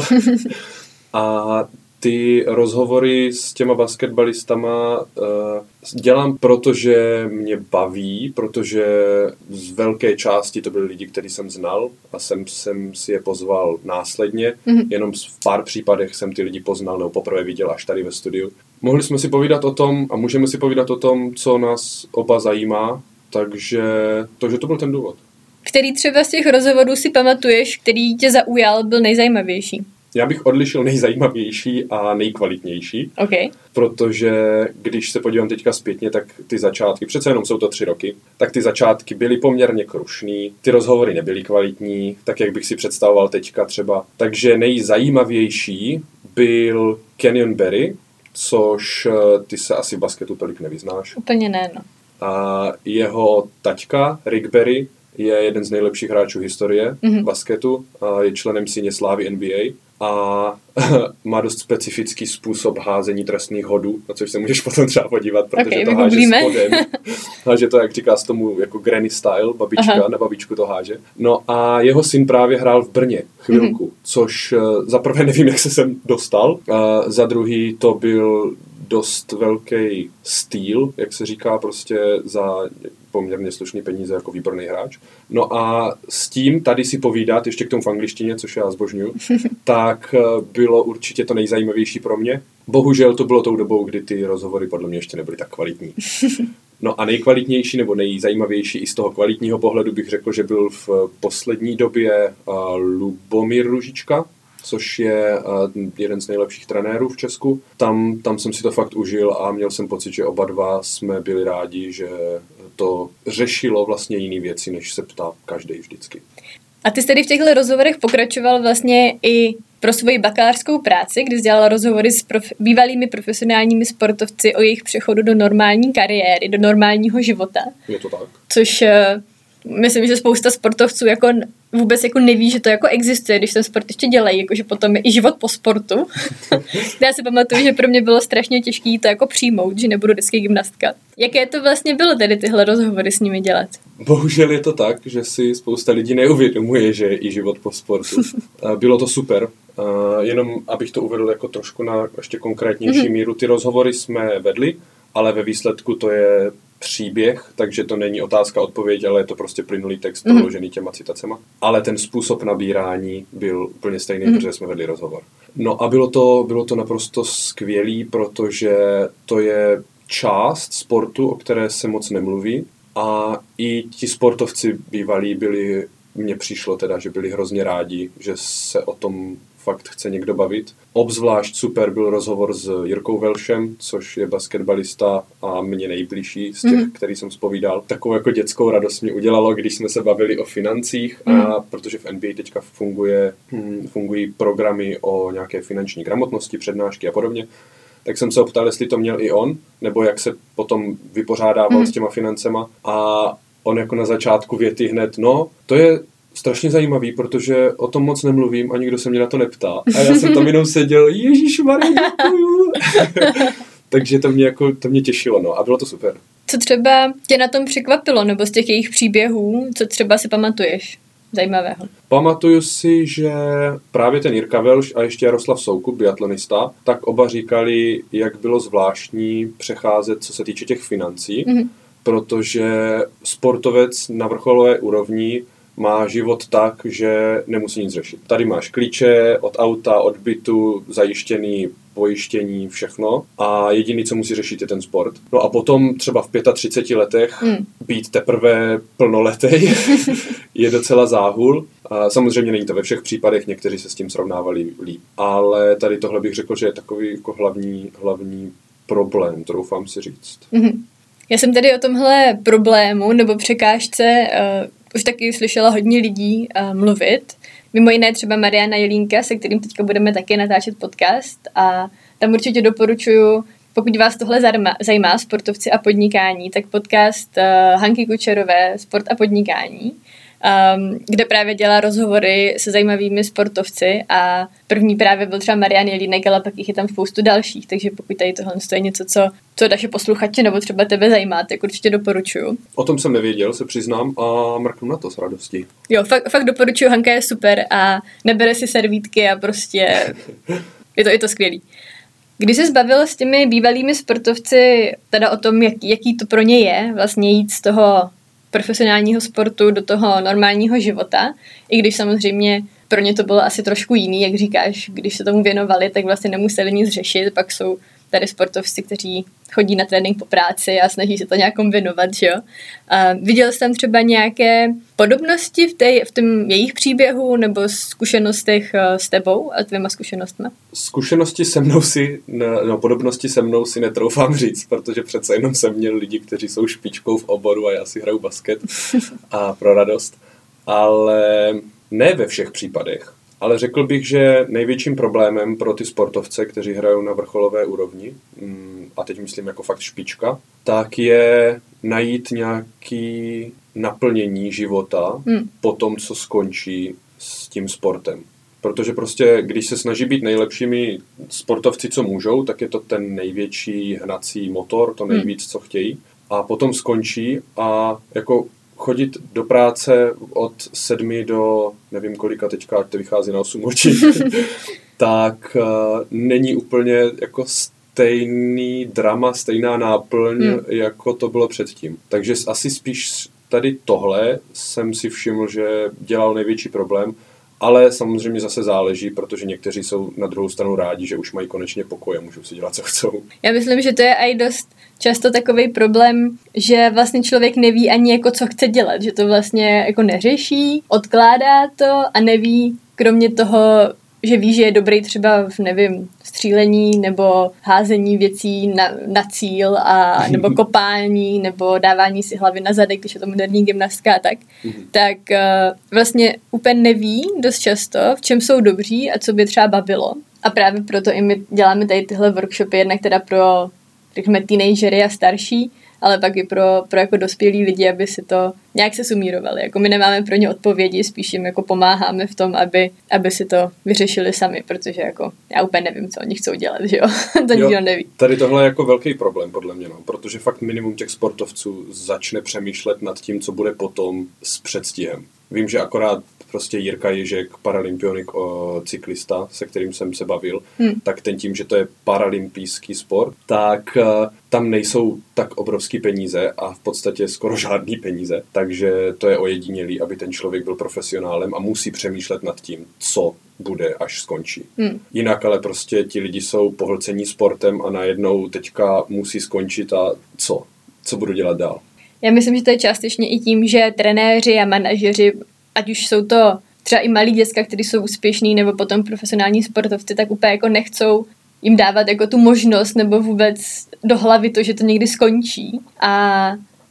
a ty rozhovory s těma basketbalistama uh, dělám, protože mě baví, protože z velké části to byly lidi, který jsem znal a jsem, jsem si je pozval následně. Mm-hmm. Jenom v pár případech jsem ty lidi poznal nebo poprvé viděl až tady ve studiu. Mohli jsme si povídat o tom a můžeme si povídat o tom, co nás oba zajímá, takže, takže to byl ten důvod.
Který třeba z těch rozhovorů si pamatuješ, který tě zaujal, byl nejzajímavější?
Já bych odlišil nejzajímavější a nejkvalitnější.
Okay.
Protože když se podívám teďka zpětně, tak ty začátky, přece jenom jsou to tři roky, tak ty začátky byly poměrně krušný, ty rozhovory nebyly kvalitní, tak jak bych si představoval teďka třeba. Takže nejzajímavější byl Kenyon Berry, což eh, ty se asi v basketu tolik nevyznáš.
Úplně ne, no.
A jeho taťka, Rick Berry, je jeden z nejlepších hráčů historie mm-hmm. basketu, a je členem síně slávy NBA a má dost specifický způsob házení trestných hodů, na což se můžeš potom třeba podívat, protože okay, to háže spodem. háže to, jak říká z tomu, jako granny style, babička Aha. na babičku to háže. No a jeho syn právě hrál v Brně chvilku, mm-hmm. což uh, za prvé nevím, jak se sem dostal, a za druhý to byl dost velký styl, jak se říká prostě za poměrně slušný peníze jako výborný hráč. No a s tím tady si povídat, ještě k tomu v angličtině, což já zbožňuju, tak eh, bylo určitě to nejzajímavější pro mě. Bohužel to bylo tou dobou, kdy ty rozhovory podle mě ještě nebyly tak kvalitní. No a nejkvalitnější nebo nejzajímavější i z toho kvalitního pohledu bych řekl, že byl v poslední době uh, Lubomír Ružička, což je uh, jeden z nejlepších trenérů v Česku. Tam, tam jsem si to fakt užil a měl jsem pocit, že oba dva jsme byli rádi, že to řešilo vlastně jiné věci, než se ptá každý vždycky.
A ty jsi tedy v těchto rozhovorech pokračoval vlastně i pro svoji bakalářskou práci, kdy jsi dělala rozhovory s prof- bývalými profesionálními sportovci o jejich přechodu do normální kariéry, do normálního života.
Je to tak.
Což uh, myslím, že spousta sportovců jako vůbec jako neví, že to jako existuje, když ten sport ještě dělají, jakože potom je i život po sportu. Já si pamatuju, že pro mě bylo strašně těžké to jako přijmout, že nebudu vždycky gymnastka. Jaké to vlastně bylo tedy tyhle rozhovory s nimi dělat?
Bohužel je to tak, že si spousta lidí neuvědomuje, že je i život po sportu. Bylo to super, jenom abych to uvedl jako trošku na ještě konkrétnější mm-hmm. míru. Ty rozhovory jsme vedli, ale ve výsledku to je příběh, takže to není otázka odpověď, ale je to prostě plynulý text mm-hmm. proložený těma citacema. Ale ten způsob nabírání byl úplně stejný, mm-hmm. protože jsme vedli rozhovor. No a bylo to, bylo to naprosto skvělý, protože to je část sportu, o které se moc nemluví a i ti sportovci bývalí byli, mně přišlo teda, že byli hrozně rádi, že se o tom fakt chce někdo bavit. Obzvlášť super byl rozhovor s Jirkou Velšem, což je basketbalista a mě nejbližší z těch, mm. který jsem spovídal. Takovou jako dětskou radost mi udělalo, když jsme se bavili o financích, mm. a mhm. protože v NBA teďka funguje, hm, fungují programy o nějaké finanční gramotnosti, přednášky a podobně, tak jsem se optal, jestli to měl i on, nebo jak se potom vypořádával mm. s těma financema a on jako na začátku věty hned, no, to je strašně zajímavý, protože o tom moc nemluvím a nikdo se mě na to neptá. A já jsem tam jenom seděl, Ježíš děkuju. Takže to mě, jako, to mě těšilo, no, a bylo to super.
Co třeba tě na tom překvapilo, nebo z těch jejich příběhů, co třeba si pamatuješ? zajímavého?
Pamatuju si, že právě ten Jirka Velš a ještě Jaroslav Soukup, biatlonista, tak oba říkali, jak bylo zvláštní přecházet, co se týče těch financí, mm-hmm. protože sportovec na vrcholové úrovni má život tak, že nemusí nic řešit. Tady máš klíče od auta, od bytu, zajištěný pojištění, všechno a jediný, co musí řešit, je ten sport. No a potom třeba v 35 letech mm. být teprve plnoletej je docela záhul. A samozřejmě není to ve všech případech, někteří se s tím srovnávali líp. Ale tady tohle bych řekl, že je takový jako hlavní, hlavní problém, troufám si říct. Mm-hmm.
Já jsem tady o tomhle problému nebo překážce uh, už taky slyšela hodně lidí uh, mluvit. Mimo jiné třeba Mariana Jelínka, se kterým teďka budeme taky natáčet podcast a tam určitě doporučuju, pokud vás tohle zajímá, sportovci a podnikání, tak podcast uh, Hanky Kučerové, Sport a podnikání um, kde právě dělá rozhovory se zajímavými sportovci a první právě byl třeba Marian Jelínek, ale pak jich je tam spoustu dalších, takže pokud tady tohle je něco, co, co naše posluchače nebo třeba tebe zajímá, tak určitě doporučuju.
O tom jsem nevěděl, se přiznám a mrknu na to s radostí.
Jo, fakt, fakt doporučuju, Hanka je super a nebere si servítky a prostě je to, je to skvělý. Když se zbavil s těmi bývalými sportovci teda o tom, jak, jaký to pro ně je vlastně jít z toho profesionálního sportu do toho normálního života, i když samozřejmě pro ně to bylo asi trošku jiný, jak říkáš, když se tomu věnovali, tak vlastně nemuseli nic řešit, pak jsou tady sportovci, kteří chodí na trénink po práci a snaží se to nějak kombinovat, že jo. A viděl jsi tam třeba nějaké podobnosti v, té, v tom jejich příběhu nebo zkušenostech eh, s tebou a tvýma zkušenostmi?
Zkušenosti se mnou si, no podobnosti se mnou si netroufám říct, protože přece jenom jsem měl lidi, kteří jsou špičkou v oboru a já si hraju basket a pro radost. Ale ne ve všech případech. Ale řekl bych, že největším problémem pro ty sportovce, kteří hrajou na vrcholové úrovni, mm, a teď myslím jako fakt špička, tak je najít nějaký naplnění života hmm. po tom, co skončí s tím sportem. Protože prostě, když se snaží být nejlepšími sportovci, co můžou, tak je to ten největší hnací motor, to hmm. nejvíc, co chtějí. A potom skončí a jako chodit do práce od sedmi do nevím kolika teďka, to vychází na 8 očí, tak uh, není úplně jako stejný drama, stejná náplň, hmm. jako to bylo předtím. Takže asi spíš tady tohle jsem si všiml, že dělal největší problém, ale samozřejmě zase záleží, protože někteří jsou na druhou stranu rádi, že už mají konečně pokoj a můžou si dělat, co chcou.
Já myslím, že to je i dost často takový problém, že vlastně člověk neví ani jako co chce dělat, že to vlastně jako neřeší, odkládá to a neví, kromě toho, že ví, že je dobrý třeba v, nevím, střílení nebo házení věcí na, na cíl a nebo kopání nebo dávání si hlavy na zadek, když je to moderní gymnastka a tak, mm-hmm. tak uh, vlastně úplně neví dost často, v čem jsou dobří a co by třeba bavilo. A právě proto i my děláme tady tyhle workshopy, jednak teda pro řekněme teenagery a starší, ale pak i pro, pro jako dospělí lidi, aby si to nějak se sumírovali. Jako my nemáme pro ně odpovědi, spíš jim jako pomáháme v tom, aby, aby si to vyřešili sami, protože jako já úplně nevím, co oni chcou dělat, že jo? to nikdo neví.
Tady tohle je jako velký problém podle mě, no, protože fakt minimum těch sportovců začne přemýšlet nad tím, co bude potom s předstihem. Vím, že akorát prostě Jirka Ježek, paralympionik, o, cyklista, se kterým jsem se bavil, hmm. tak ten tím, že to je paralympijský sport, tak uh, tam nejsou tak obrovský peníze a v podstatě skoro žádný peníze, takže to je ojedinělý, aby ten člověk byl profesionálem a musí přemýšlet nad tím, co bude, až skončí. Hmm. Jinak ale prostě ti lidi jsou pohlcení sportem a najednou teďka musí skončit a co? Co budu dělat dál?
Já myslím, že to je částečně i tím, že trenéři a manažeři ať už jsou to třeba i malí děcka, kteří jsou úspěšní, nebo potom profesionální sportovci, tak úplně jako nechcou jim dávat jako tu možnost nebo vůbec do hlavy to, že to někdy skončí. A,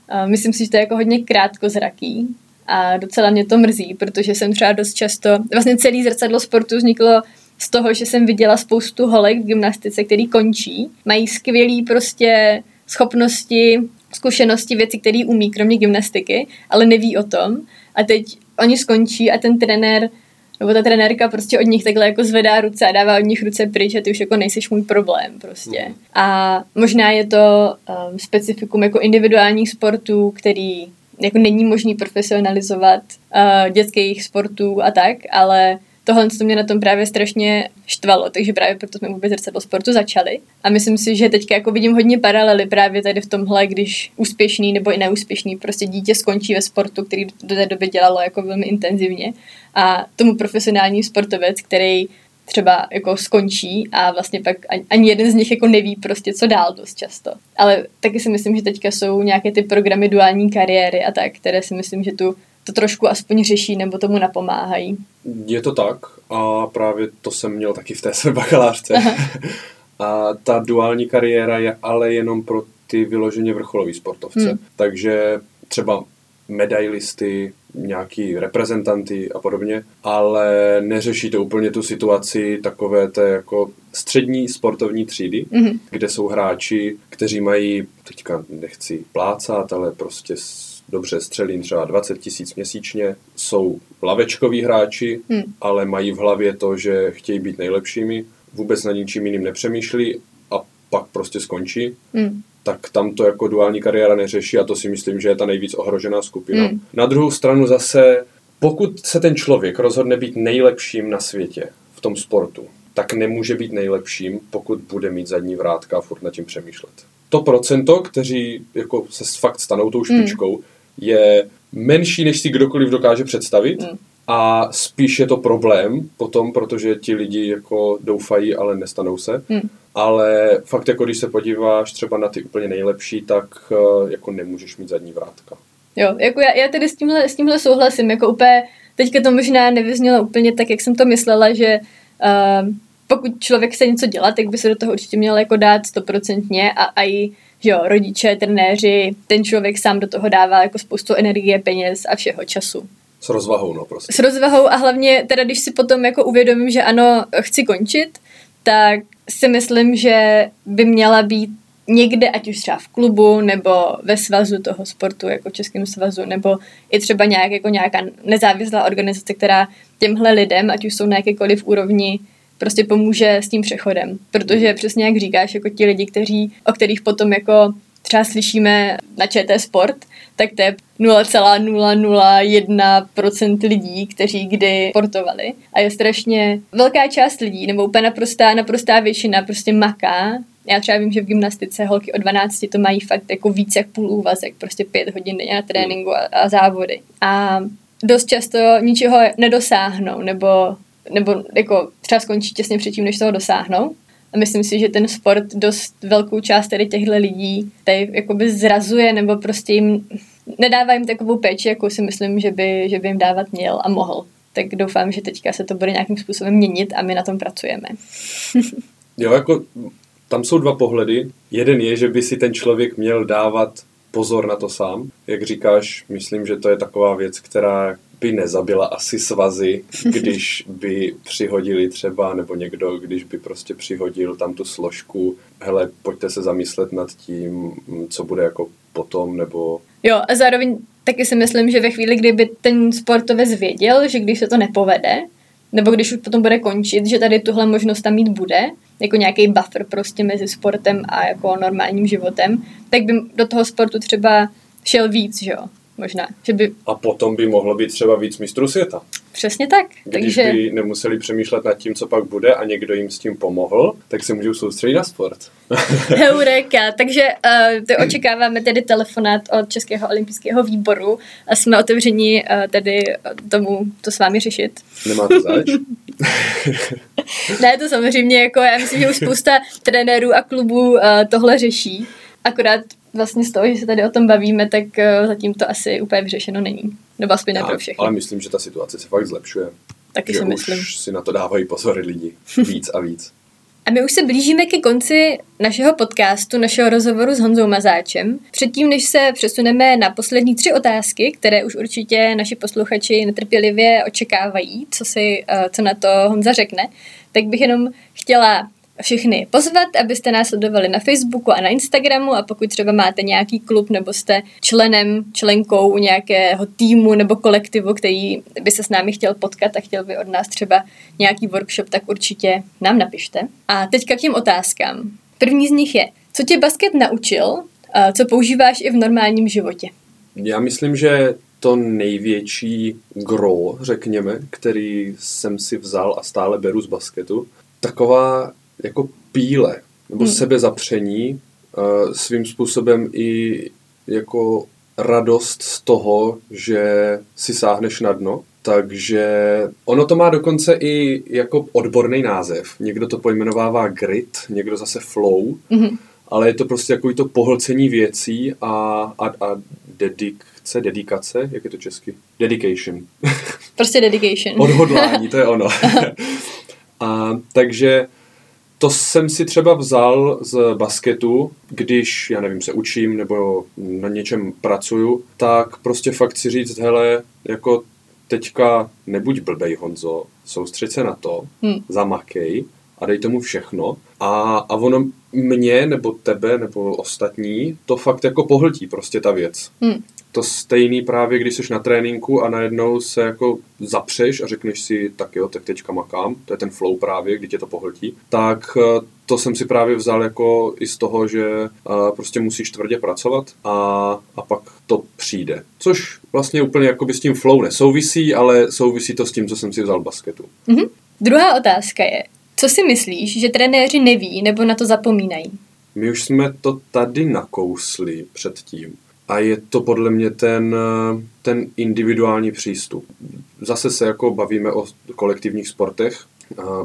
a myslím si, že to je jako hodně krátkozraký a docela mě to mrzí, protože jsem třeba dost často, vlastně celý zrcadlo sportu vzniklo z toho, že jsem viděla spoustu holek v gymnastice, který končí, mají skvělý prostě schopnosti, zkušenosti, věci, které umí, kromě gymnastiky, ale neví o tom. A teď oni skončí a ten trenér nebo ta trenérka prostě od nich takhle jako zvedá ruce a dává od nich ruce pryč a ty už jako nejseš můj problém prostě. Mm. A možná je to um, specifikum jako individuálních sportů, který jako není možný profesionalizovat uh, dětských sportů a tak, ale tohle to mě na tom právě strašně štvalo, takže právě proto jsme vůbec zrcadlo sportu začali. A myslím si, že teďka jako vidím hodně paralely právě tady v tomhle, když úspěšný nebo i neúspěšný prostě dítě skončí ve sportu, který do té doby dělalo jako velmi intenzivně a tomu profesionální sportovec, který třeba jako skončí a vlastně pak ani jeden z nich jako neví prostě, co dál dost často. Ale taky si myslím, že teďka jsou nějaké ty programy duální kariéry a tak, které si myslím, že tu to trošku aspoň řeší nebo tomu napomáhají.
Je to tak a právě to jsem měl taky v té své bakalářce. a ta duální kariéra je ale jenom pro ty vyloženě vrcholový sportovce. Hmm. Takže třeba medailisty, nějaký reprezentanty a podobně, ale neřeší to úplně tu situaci takové té jako střední sportovní třídy, mm-hmm. kde jsou hráči, kteří mají, teďka nechci plácat, ale prostě dobře střelím třeba 20 tisíc měsíčně, jsou lavečkoví hráči, hmm. ale mají v hlavě to, že chtějí být nejlepšími, vůbec na ničím jiným nepřemýšlí a pak prostě skončí. Hmm tak tam to jako duální kariéra neřeší a to si myslím, že je ta nejvíc ohrožená skupina. Hmm. Na druhou stranu zase, pokud se ten člověk rozhodne být nejlepším na světě v tom sportu, tak nemůže být nejlepším, pokud bude mít zadní vrátka a furt nad tím přemýšlet. To procento, kteří jako se fakt stanou tou špičkou, hmm je menší, než si kdokoliv dokáže představit. Mm. A spíš je to problém potom, protože ti lidi jako doufají, ale nestanou se. Mm. Ale fakt jako když se podíváš třeba na ty úplně nejlepší, tak uh, jako nemůžeš mít zadní vrátka.
Jo, jako já, já tedy s tímhle, s tímhle souhlasím, jako úplně, teďka to možná nevyznělo úplně tak, jak jsem to myslela, že uh, pokud člověk chce něco dělat, tak by se do toho určitě měl jako dát stoprocentně a, a i že jo, rodiče, trenéři, ten člověk sám do toho dává jako spoustu energie, peněz a všeho času.
S rozvahou, no prostě.
S rozvahou a hlavně teda, když si potom jako uvědomím, že ano, chci končit, tak si myslím, že by měla být někde, ať už třeba v klubu, nebo ve svazu toho sportu, jako Českém svazu, nebo i třeba nějak, jako nějaká nezávislá organizace, která těmhle lidem, ať už jsou na jakékoliv úrovni, prostě pomůže s tím přechodem. Protože přesně jak říkáš, jako ti lidi, kteří, o kterých potom jako třeba slyšíme na ČT Sport, tak to je 0,001% lidí, kteří kdy sportovali. A je strašně velká část lidí, nebo úplně naprostá, naprostá většina prostě maká. Já třeba vím, že v gymnastice holky o 12 to mají fakt jako víc jak půl úvazek, prostě pět hodin denně na tréninku a, a závody. A dost často ničeho nedosáhnou, nebo nebo jako třeba skončí těsně předtím, než toho dosáhnou. A myslím si, že ten sport dost velkou část tady těchto lidí tady jakoby zrazuje nebo prostě jim nedává jim takovou péči, jakou si myslím, že by, že by jim dávat měl a mohl. Tak doufám, že teďka se to bude nějakým způsobem měnit a my na tom pracujeme.
jo, jako tam jsou dva pohledy. Jeden je, že by si ten člověk měl dávat pozor na to sám. Jak říkáš, myslím, že to je taková věc, která by nezabila asi svazy, když by přihodili třeba, nebo někdo, když by prostě přihodil tam tu složku, hele, pojďte se zamyslet nad tím, co bude jako potom, nebo...
Jo, a zároveň taky si myslím, že ve chvíli, kdyby ten sportovec věděl, že když se to nepovede, nebo když už potom bude končit, že tady tuhle možnost tam mít bude, jako nějaký buffer prostě mezi sportem a jako normálním životem, tak by do toho sportu třeba šel víc, že jo? Možná. Že by...
A potom by mohlo být třeba víc mistrů světa.
Přesně tak.
Když Takže... by nemuseli přemýšlet nad tím, co pak bude a někdo jim s tím pomohl, tak se můžou soustředit na sport.
Heureka. Takže uh, to očekáváme tedy telefonát od Českého olympijského výboru a jsme otevřeni uh, tedy tomu to s vámi řešit.
Nemáte zač?
ne, to samozřejmě jako já myslím, že už spousta trenérů a klubů uh, tohle řeší. Akorát vlastně z toho, že se tady o tom bavíme, tak uh, zatím to asi úplně vyřešeno není. Nebo aspoň ne pro všechny.
Ale myslím, že ta situace se fakt zlepšuje.
Taky
že
si myslím.
už si na to dávají pozor lidi víc a víc.
A my už se blížíme ke konci našeho podcastu, našeho rozhovoru s Honzou Mazáčem. Předtím, než se přesuneme na poslední tři otázky, které už určitě naši posluchači netrpělivě očekávají, co, si, uh, co na to Honza řekne, tak bych jenom chtěla všechny pozvat, abyste nás sledovali na Facebooku a na Instagramu a pokud třeba máte nějaký klub nebo jste členem, členkou nějakého týmu nebo kolektivu, který by se s námi chtěl potkat a chtěl by od nás třeba nějaký workshop, tak určitě nám napište. A teďka k těm otázkám. První z nich je, co tě basket naučil, co používáš i v normálním životě?
Já myslím, že to největší gro, řekněme, který jsem si vzal a stále beru z basketu, taková jako píle nebo hmm. sebezapření, uh, svým způsobem i jako radost z toho, že si sáhneš na dno. Takže ono to má dokonce i jako odborný název. Někdo to pojmenovává grit, někdo zase flow, mm-hmm. ale je to prostě jako to pohlcení věcí a, a, a dedikce, dedikace, jak je to česky? Dedication.
Prostě dedication.
Odhodlání, to je ono. a takže to jsem si třeba vzal z basketu, když, já nevím, se učím nebo na něčem pracuju, tak prostě fakt si říct, hele, jako teďka nebuď blbej Honzo, soustřed se na to, hmm. zamakej a dej tomu všechno. A, a ono mě, nebo tebe, nebo ostatní, to fakt jako pohltí prostě ta věc. Hmm to stejný právě, když jsi na tréninku a najednou se jako zapřeš a řekneš si, tak jo, tak teďka makám, to je ten flow právě, kdy tě to pohltí, tak eh, to jsem si právě vzal jako i z toho, že eh, prostě musíš tvrdě pracovat a, a pak to přijde. Což vlastně úplně jako by s tím flow nesouvisí, ale souvisí to s tím, co jsem si vzal v basketu.
Mm-hmm. Druhá otázka je, co si myslíš, že trenéři neví nebo na to zapomínají?
My už jsme to tady nakousli předtím. A je to podle mě ten, ten individuální přístup. Zase se jako bavíme o kolektivních sportech,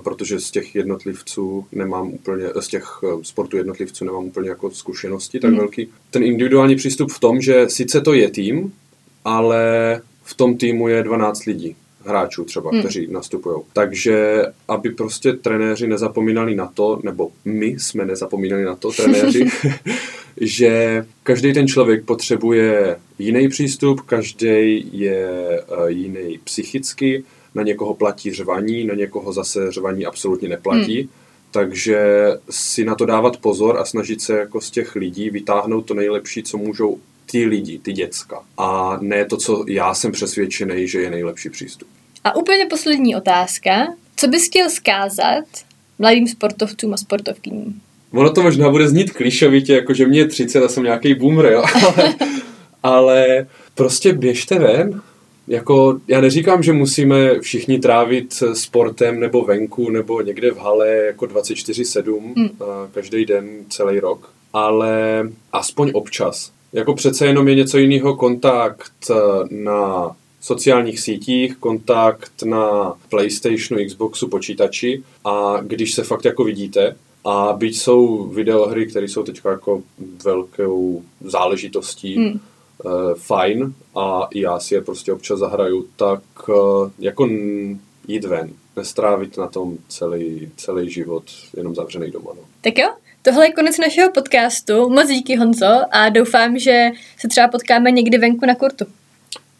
protože z těch jednotlivců nemám úplně, z těch eh, sportů jednotlivců nemám úplně jako zkušenosti tak mm. velký. Ten individuální přístup v tom, že sice to je tým, ale v tom týmu je 12 lidí hráčů třeba, hmm. kteří nastupují. Takže aby prostě trenéři nezapomínali na to, nebo my jsme nezapomínali na to, trenéři, že každý ten člověk potřebuje jiný přístup, každý je uh, jiný psychicky, na někoho platí řvaní, na někoho zase řvaní absolutně neplatí. Hmm. Takže si na to dávat pozor a snažit se jako z těch lidí vytáhnout to nejlepší, co můžou ty lidi, ty děcka. A ne to, co já jsem přesvědčený, že je nejlepší přístup.
A úplně poslední otázka. Co bys chtěl zkázat mladým sportovcům a sportovkyním?
Ono to možná bude znít klišovitě, jako že mě je 30 a jsem nějaký boomer, jo? ale, ale prostě běžte ven. Jako, já neříkám, že musíme všichni trávit sportem nebo venku nebo někde v hale jako 24-7 hmm. každý den, celý rok, ale aspoň občas. Jako přece jenom je něco jiného kontakt na sociálních sítích, kontakt na PlayStationu, Xboxu, počítači a když se fakt jako vidíte, a byť jsou videohry, které jsou teď jako velkou záležitostí, hmm. uh, fajn a já si je prostě občas zahraju, tak uh, jako jít ven, nestrávit na tom celý, celý život jenom zavřený doma. No.
Tak jo, Tohle je konec našeho podcastu. Moc díky Honzo a doufám, že se třeba potkáme někdy venku na kurtu.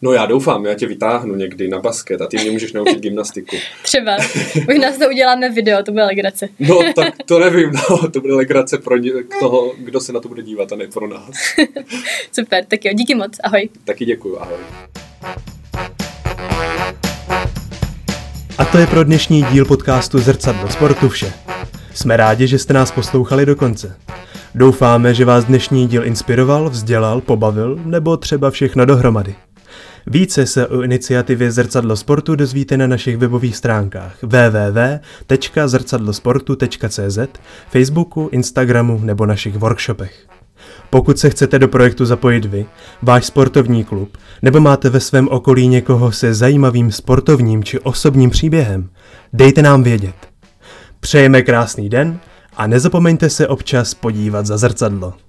No já doufám, já tě vytáhnu někdy na basket a ty mě můžeš naučit gymnastiku.
Třeba. Možná z toho uděláme video, to bude legrace.
No tak to nevím, no, to bude legrace pro ně, toho, kdo se na to bude dívat a ne pro nás.
Super, tak jo, díky moc, ahoj.
Taky děkuju, ahoj.
A to je pro dnešní díl podcastu Zrcadlo sportu vše. Jsme rádi, že jste nás poslouchali do konce. Doufáme, že vás dnešní díl inspiroval, vzdělal, pobavil nebo třeba všechno dohromady. Více se o iniciativě Zrcadlo sportu dozvíte na našich webových stránkách www.zrcadlosportu.cz, Facebooku, Instagramu nebo našich workshopech. Pokud se chcete do projektu zapojit vy, váš sportovní klub, nebo máte ve svém okolí někoho se zajímavým sportovním či osobním příběhem, dejte nám vědět. Přejeme krásný den a nezapomeňte se občas podívat za zrcadlo.